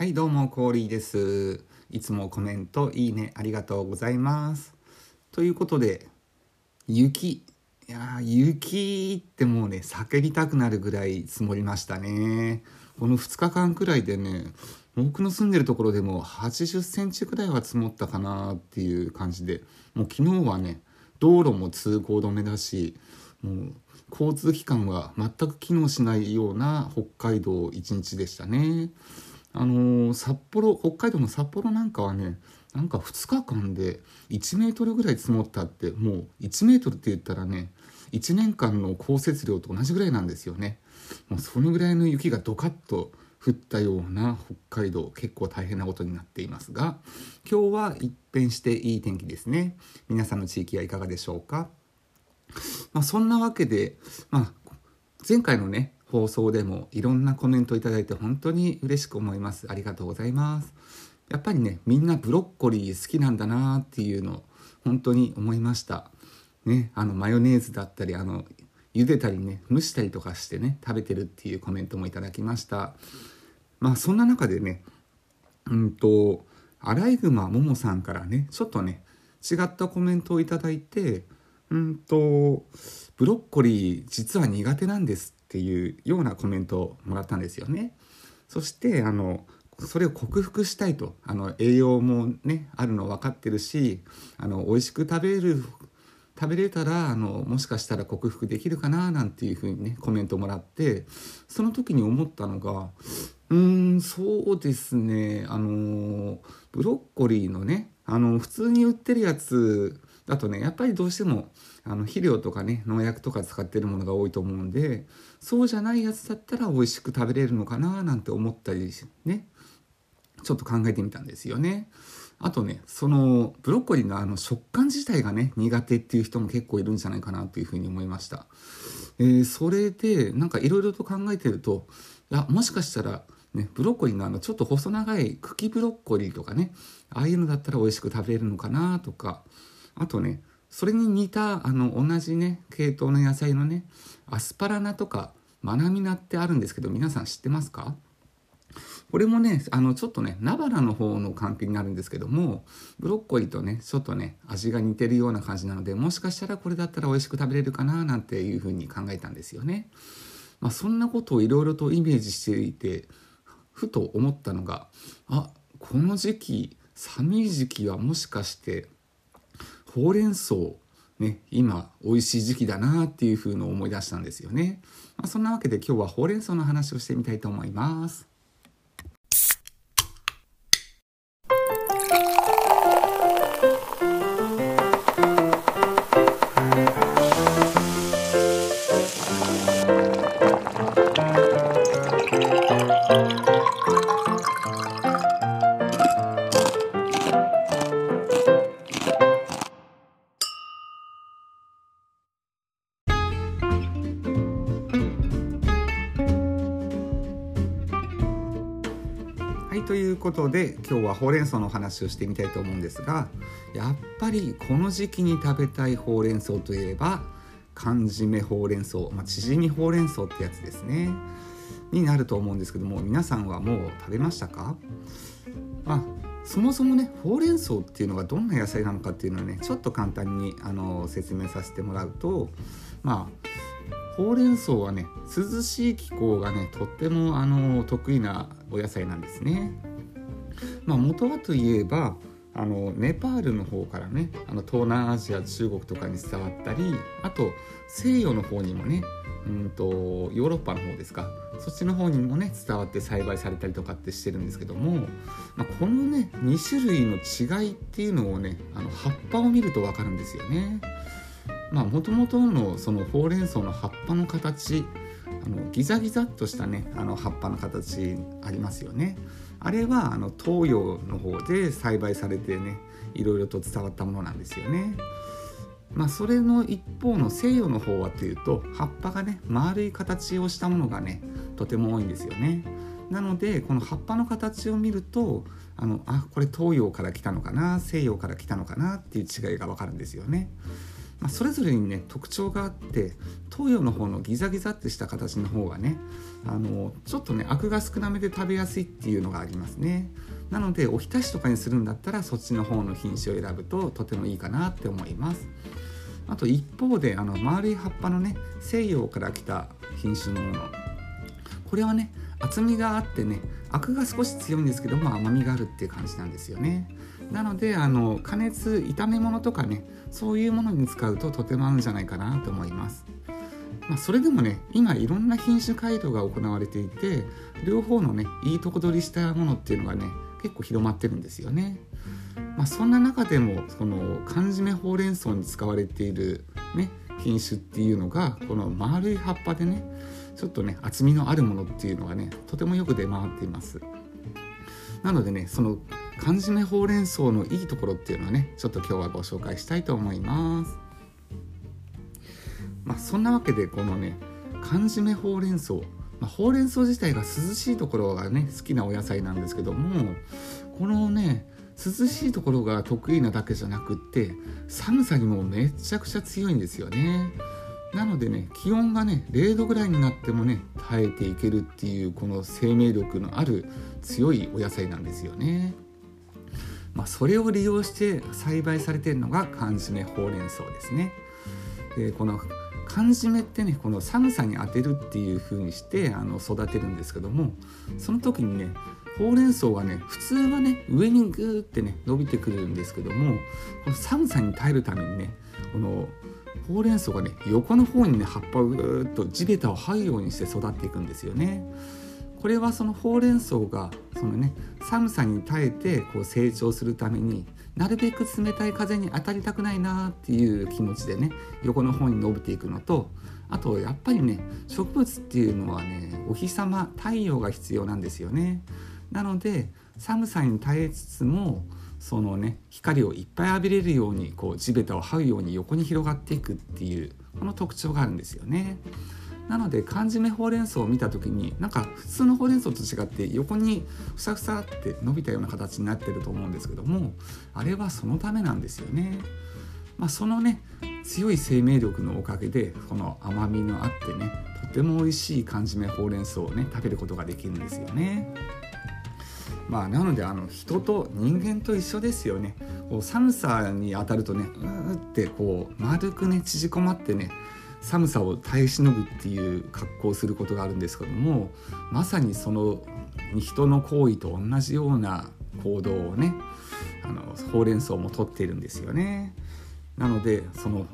はい、どうも、コーリーです。いつもコメント、いいね、ありがとうございます。ということで、雪。いや雪ってもうね、叫びたくなるぐらい積もりましたね。この2日間くらいでね、僕の住んでるところでも80センチくらいは積もったかなっていう感じで、もう昨日はね、道路も通行止めだし、もう交通機関は全く機能しないような北海道一日でしたね。あのー札幌北海道の札幌なんかはねなんか2日間で1メートルぐらい積もったってもう1メートルって言ったらね1年間の降雪量と同じぐらいなんですよね。もうそのぐらいの雪がドカッと降ったような北海道結構大変なことになっていますが今日は一変していい天気ですね。皆さんの地域はいかがでしょうか。まあ、そんなわけで、まあ、前回のね放送でもいろんなコメントいただいて本当に嬉しく思います。ありがとうございます。やっぱりねみんなブロッコリー好きなんだなっていうの本当に思いました。ねあのマヨネーズだったりあの茹でたりね蒸したりとかしてね食べてるっていうコメントもいただきました。まあそんな中でねうんとアライグマももさんからねちょっとね違ったコメントをいただいてうんとブロッコリー実は苦手なんですっていうようなコメントをもらったんですよね。そしてあのそれを克服したいとあの栄養もねあるの分かってるしあの美味しく食べる食べれたらあのもしかしたら克服できるかななんていうふうにねコメントもらってその時に思ったのがうーんそうですねあのブロッコリーのねあの普通に売ってるやつだとねやっぱりどうしてもあの肥料とかね農薬とか使ってるものが多いと思うんでそうじゃないやつだったら美味しく食べれるのかななんて思ったりねちょっと考えてみたんですよね。あとねそのブロッコリーのあの食感自体がね苦手っていう人も結構いるんじゃないかなというふうに思いました。えーそれでなんかいろいろと考えてるといやもしかしたらね、ブロッコリーのあのちょっと細長い茎ブロッコリーとかねああいうのだったら美味しく食べれるのかなとかあとねそれに似たあの同じね系統の野菜のねアスパラナとかマナミナってあるんですけど皆さん知ってますか？これもねあのちょっとね菜花の方の関係になるんですけどもブロッコリーとねちょっとね味が似てるような感じなのでもしかしたらこれだったら美味しく食べれるかななんていうふうに考えたんですよね。まあ、そんなことをいろいろとイメージしていてふと思ったのがあこの時期寒い時期はもしかしてほうれん草ね今美味しい時期だなっていうふうの思い出したんですよね、まあ、そんなわけで今日はほうれん草の話をしてみたいと思います。はいということで今日はほうれん草のお話をしてみたいと思うんですがやっぱりこの時期に食べたいほうれん草といえば缶詰ほうれん草、まあ、縮みほうれん草ってやつですねになると思うんですけども皆さんはもう食べましたか？まあそもそもねほうれん草っていうのがどんな野菜なのかっていうのをねちょっと簡単にあの説明させてもらうとまあほうれん草はね涼しい気候がねとってもあの得意なお野菜なんですね。まあ、元はといえばあのネパールの方からねあの東南アジア中国とかに伝わったりあと西洋の方にもねうんとヨーロッパの方ですかそっちの方にもね伝わって栽培されたりとかってしてるんですけども、まあ、このね2種類の違いっていうのをねあの葉っぱを見ると分かるんですよね。まあもともとのそのほうれん草の葉っぱの形あのギザギザっとしたねあの葉っぱの形ありますよね。あれはあの東洋の方で栽培されてねいろいろと伝わったものなんですよね。まあそれの一方の西洋の方はというと葉っぱがね丸い形をしたものがねとても多いんですよね。なのでこの葉っぱの形を見るとあのあこれ東洋から来たのかな西洋から来たのかなっていう違いがわかるんですよね。まあ、それぞれにね特徴があって東洋の方のギザギザってした形の方がねあのちょっとねアクが少なめで食べやすいっていうのがありますね。なのでおひたしとかにするんだったらそっちの方の品種を選ぶととてもいいかなって思います。あと一方であの丸い葉っぱのね西洋から来た品種のもの。これはね厚みがあってねアクが少し強いんですけども甘みがあるっていう感じなんですよね。なのであの加熱炒め物とかねそういうものに使うととても合うんじゃないかなと思いますまあ、それでもね今いろんな品種改良が行われていて両方のねいいとこ取りしたものっていうのがね結構広まってるんですよね。まあ、そんな中でもこの缶詰ほうれん草に使われている、ね、品種っていうのがこの丸い葉っぱでねちょっとね厚みのあるものっていうのがねとてもよく出回っています。なのでねその缶詰ほうれん草のいいところっていうのはねちょっと今日はご紹介したいと思います。まあ、そんなわけでこのね缶詰ほうれん草、まあ、ほうれん草自体が涼しいところがね好きなお野菜なんですけどもこのね涼しいところが得意なだけじゃなくって寒さにもめちゃくちゃ強いんですよね。なのでね気温がね0度ぐらいになってもね耐えていけるっていうこの生命力のある強いお野菜なんですよね。まあ、それを利用して栽培されているのが缶詰ほうれん草ですね。でこの缶詰ってねこの寒さに当てるっていう風にしてあの育てるんですけどもその時にねほうれん草がね普通はね上にグーってね伸びてくるんですけどもこの寒さに耐えるためにねこのほうれん草がね横の方にね葉っぱをぐーっと地べたを這うようにして育っていくんですよね。これはそのほうれん草がそのね寒さに耐えてこう成長するためになるべく冷たい風に当たりたくないなっていう気持ちでね横の方に伸びていくのとあとやっぱりね植物っていうのはねお日様太陽が必要なんですよね。なので寒さに耐えつつもそのね光をいっぱい浴びれるようにこう地べたを這うように横に広がっていくっていうこの特徴があるんですよね。なので缶詰ほうれん草を見た時になんか普通のほうれん草と違って横にふさふさって伸びたような形になってると思うんですけどもあれはそのためなんですよね。まあ、そのね強い生命力のおかげでこの甘みのあってねとても美味しい缶詰ほうれん草をね食べることができるんですよね。まあ、なのであの人と人間と一緒ですよねこう寒さに当たるとねうーってこう丸くね縮こまってね寒さを耐えしのぐっていう格好をすることがあるんですけどもまさにその人の行為と同じような行動をねあのほうれん草もとっているんですよね。なのでその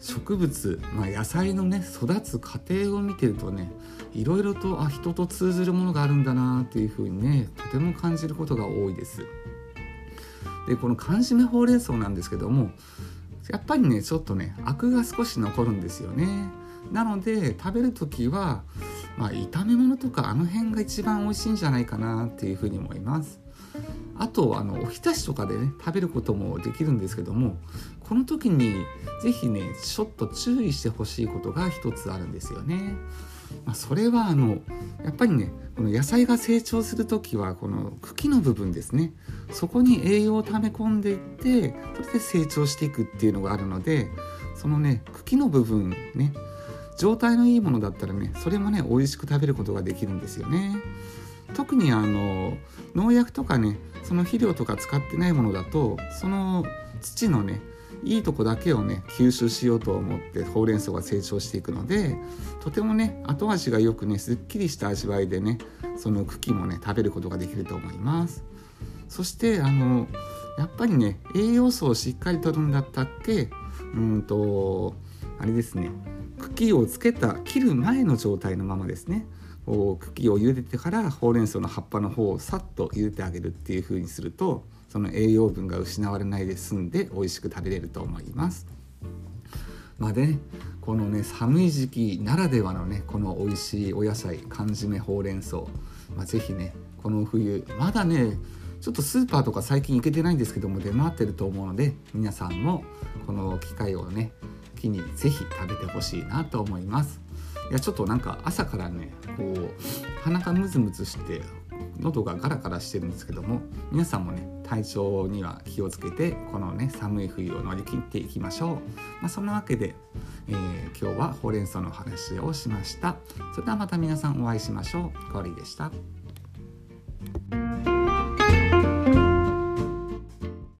植物、まあ、野菜のね育つ過程を見てるとねいろいろとあ人と通ずるものがあるんだなっていうふうにねとても感じることが多いです。でこの缶詰ほうれん草なんですけどもやっぱりねちょっとねアクが少し残るんですよね。なので食べる時は、まあ、炒め物とかあの辺が一番美味しいんじゃないかなっていうふうに思います。あとあのおひたしとかでね食べることもできるんですけどもこの時に是非ねちょっと注意してほしいことが一つあるんですよね。まあ、それはあのやっぱりねこの野菜が成長する時はこの茎の部分ですねそこに栄養を溜め込んでいってそれで成長していくっていうのがあるのでそのね茎の部分ね状態のいいものだったらねそれもね美味しく食べることができるんですよね。特にあの農薬とかねその肥料とか使ってないものだとその土のねいいとこだけをね吸収しようと思ってほうれん草が成長していくのでとてもね後味がよくねすっきりした味わいでねその茎もね食べることができると思います。そしてあのやっぱりね栄養素をしっかりとるんだったっけうんとあれですね茎をつけた切る前の状態のままですねこう茎を茹でてからほうれん草の葉っぱの方をさっと茹でてあげるっていう風にするとその栄養分が失われないで済んで美味しく食べれると思います。まあね、このね寒い時期ならではのねこの美味しいお野菜缶詰ほうれん草、まあ、是非ねこの冬まだねちょっとスーパーとか最近行けてないんですけども出回ってると思うので皆さんもこの機会をね機に是非食べてほしいなと思います。いやちょっとなんか朝からねこう鼻がムズムズして喉がガラガラしてるんですけども皆さんもね体調には気をつけてこのね寒い冬を乗り切っていきましょう、まあ、そんなわけで、えー、今日はほうれん草の話をしました。それではまた皆さんお会いしましょう。かわりでした。